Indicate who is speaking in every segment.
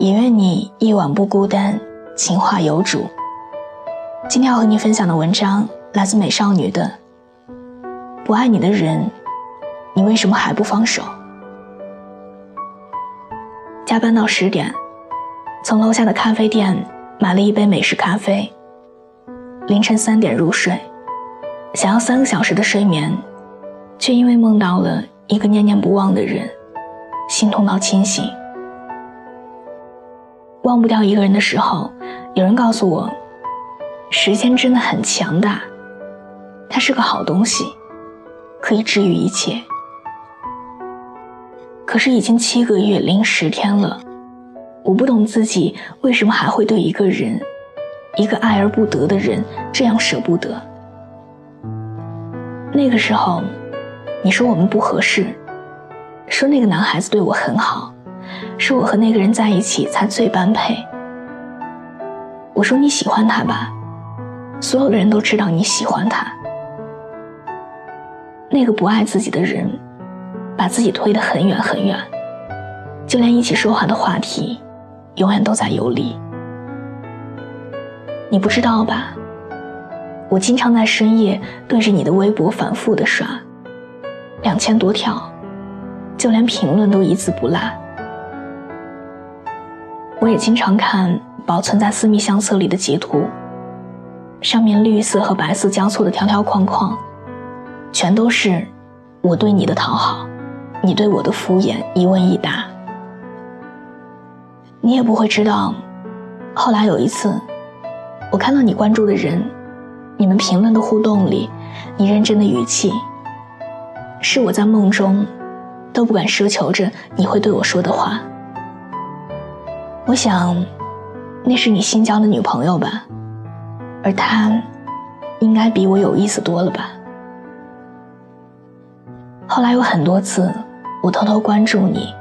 Speaker 1: 也愿你夜晚不孤单，情话有主。今天要和你分享的文章来自美少女的。不爱你的人，你为什么还不放手？加班到十点，从楼下的咖啡店买了一杯美式咖啡。凌晨三点入睡，想要三个小时的睡眠，却因为梦到了一个念念不忘的人，心痛到清醒。忘不掉一个人的时候，有人告诉我，时间真的很强大，它是个好东西，可以治愈一切。可是已经七个月零十天了，我不懂自己为什么还会对一个人，一个爱而不得的人这样舍不得。那个时候，你说我们不合适，说那个男孩子对我很好。是我和那个人在一起才最般配。我说你喜欢他吧，所有的人都知道你喜欢他。那个不爱自己的人，把自己推得很远很远，就连一起说话的话题，永远都在游离。你不知道吧？我经常在深夜对着你的微博反复的刷，两千多条，就连评论都一字不落。我也经常看保存在私密相册里的截图，上面绿色和白色交错的条条框框，全都是我对你的讨好，你对我的敷衍，一问一答。你也不会知道，后来有一次，我看到你关注的人，你们评论的互动里，你认真的语气，是我在梦中都不敢奢求着你会对我说的话。我想，那是你新交的女朋友吧，而她，应该比我有意思多了吧。后来有很多次，我偷偷关注你，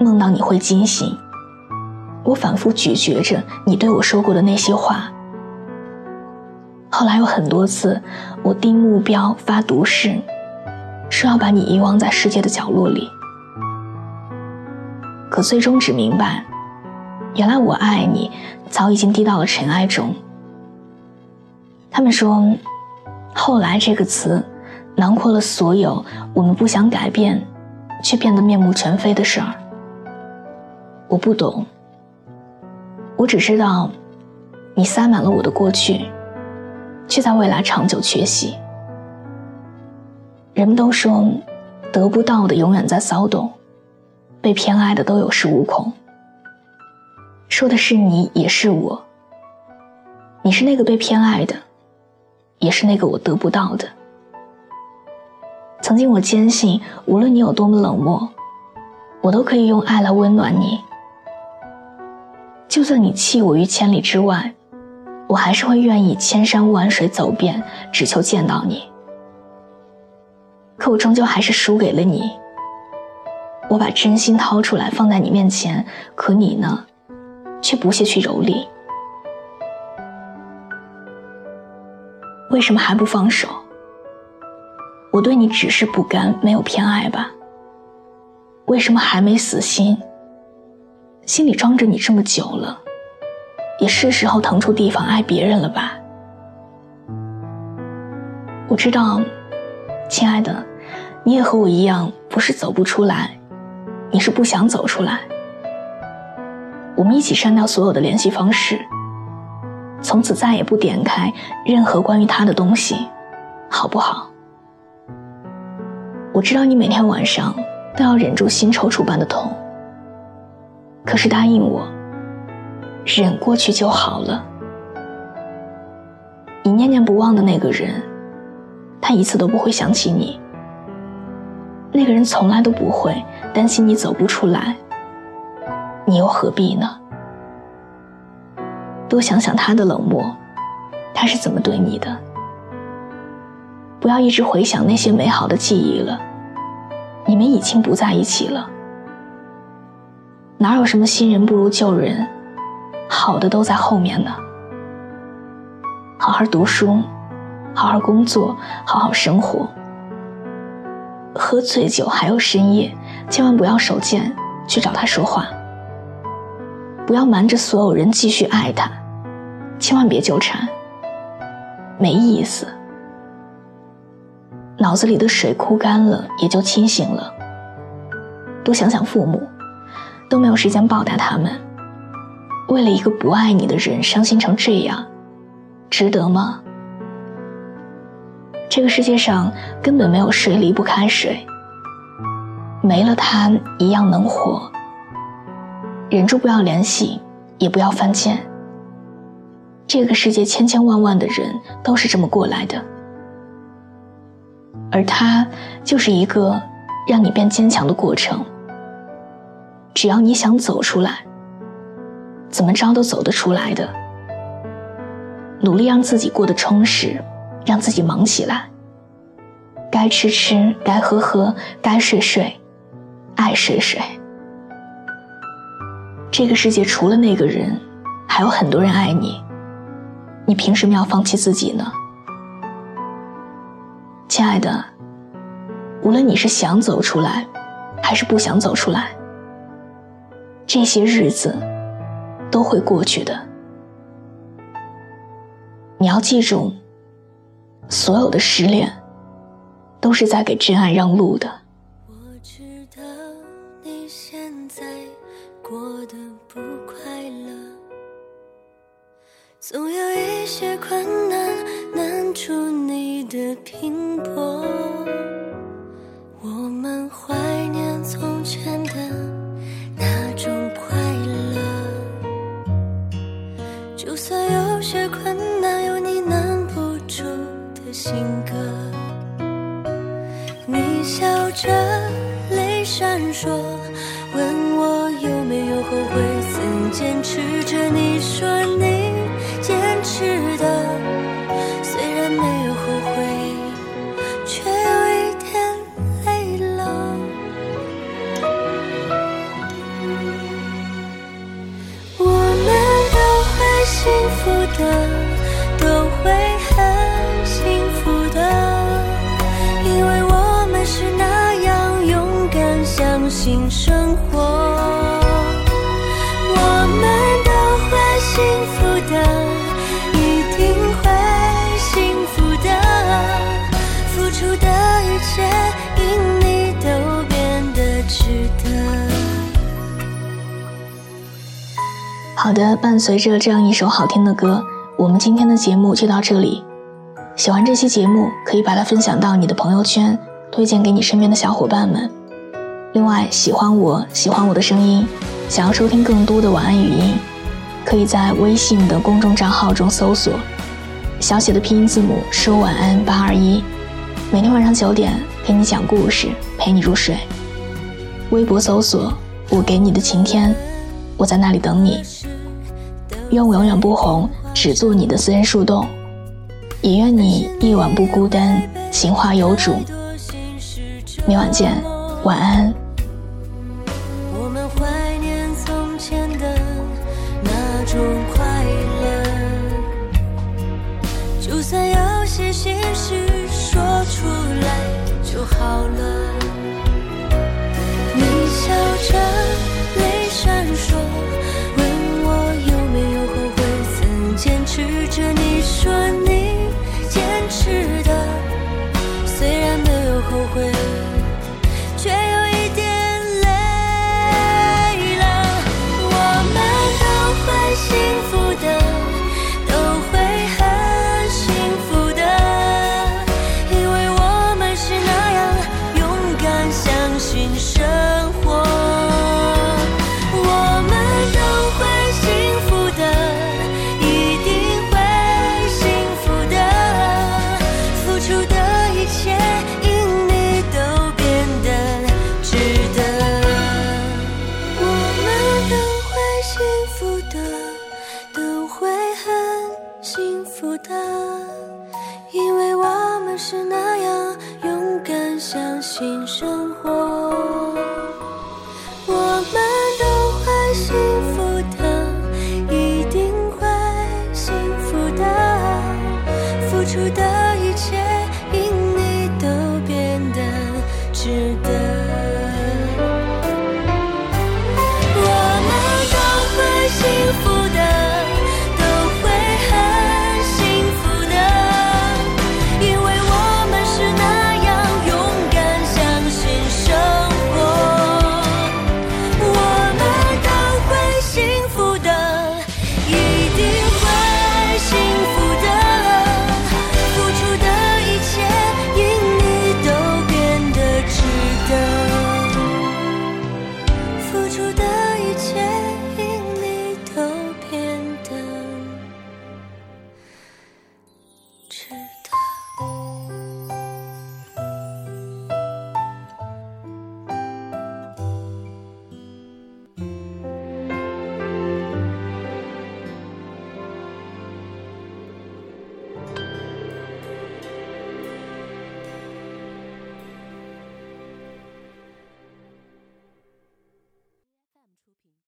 Speaker 1: 梦到你会惊醒，我反复咀嚼着你对我说过的那些话。后来有很多次，我定目标发毒誓，说要把你遗忘在世界的角落里，可最终只明白。原来我爱你，早已经滴到了尘埃中。他们说，“后来”这个词，囊括了所有我们不想改变，却变得面目全非的事儿。我不懂，我只知道，你塞满了我的过去，却在未来长久缺席。人们都说，得不到的永远在骚动，被偏爱的都有恃无恐。说的是你，也是我。你是那个被偏爱的，也是那个我得不到的。曾经我坚信，无论你有多么冷漠，我都可以用爱来温暖你。就算你弃我于千里之外，我还是会愿意千山万水走遍，只求见到你。可我终究还是输给了你。我把真心掏出来放在你面前，可你呢？却不屑去蹂躏，为什么还不放手？我对你只是不甘，没有偏爱吧？为什么还没死心？心里装着你这么久了，也是时候腾出地方爱别人了吧？我知道，亲爱的，你也和我一样，不是走不出来，你是不想走出来。我们一起删掉所有的联系方式，从此再也不点开任何关于他的东西，好不好？我知道你每天晚上都要忍住心抽搐般的痛，可是答应我，忍过去就好了。你念念不忘的那个人，他一次都不会想起你。那个人从来都不会担心你走不出来。你又何必呢？多想想他的冷漠，他是怎么对你的。不要一直回想那些美好的记忆了，你们已经不在一起了。哪有什么新人不如旧人，好的都在后面呢。好好读书，好好工作，好好生活。喝醉酒还有深夜，千万不要手贱去找他说话。不要瞒着所有人继续爱他，千万别纠缠，没意思。脑子里的水枯干了，也就清醒了。多想想父母，都没有时间报答他们。为了一个不爱你的人伤心成这样，值得吗？这个世界上根本没有谁离不开谁，没了他一样能活。忍住不要联系，也不要犯贱。这个世界千千万万的人都是这么过来的。而它就是一个让你变坚强的过程。只要你想走出来，怎么着都走得出来的。努力让自己过得充实，让自己忙起来。该吃吃，该喝喝，该睡睡，爱谁谁。这个世界除了那个人，还有很多人爱你。你凭什么要放弃自己呢？亲爱的，无论你是想走出来，还是不想走出来，这些日子都会过去的。你要记住，所有的失恋都是在给真爱让路的。
Speaker 2: 坚持着。你说你
Speaker 1: 好的，伴随着这样一首好听的歌，我们今天的节目就到这里。喜欢这期节目，可以把它分享到你的朋友圈，推荐给你身边的小伙伴们。另外，喜欢我喜欢我的声音，想要收听更多的晚安语音，可以在微信的公众账号中搜索小写的拼音字母说晚安八二一，每天晚上九点给你讲故事，陪你入睡。微博搜索我给你的晴天，我在那里等你。愿我永远不红，只做你的私人树洞。也愿你一晚不孤单，情花有主。明晚见，晚安。
Speaker 2: 曾坚持着。你说你坚持的，虽然没有后悔。却有一点累了。我们都会幸福的，都会很幸福的，因为我们是那样勇敢，相信生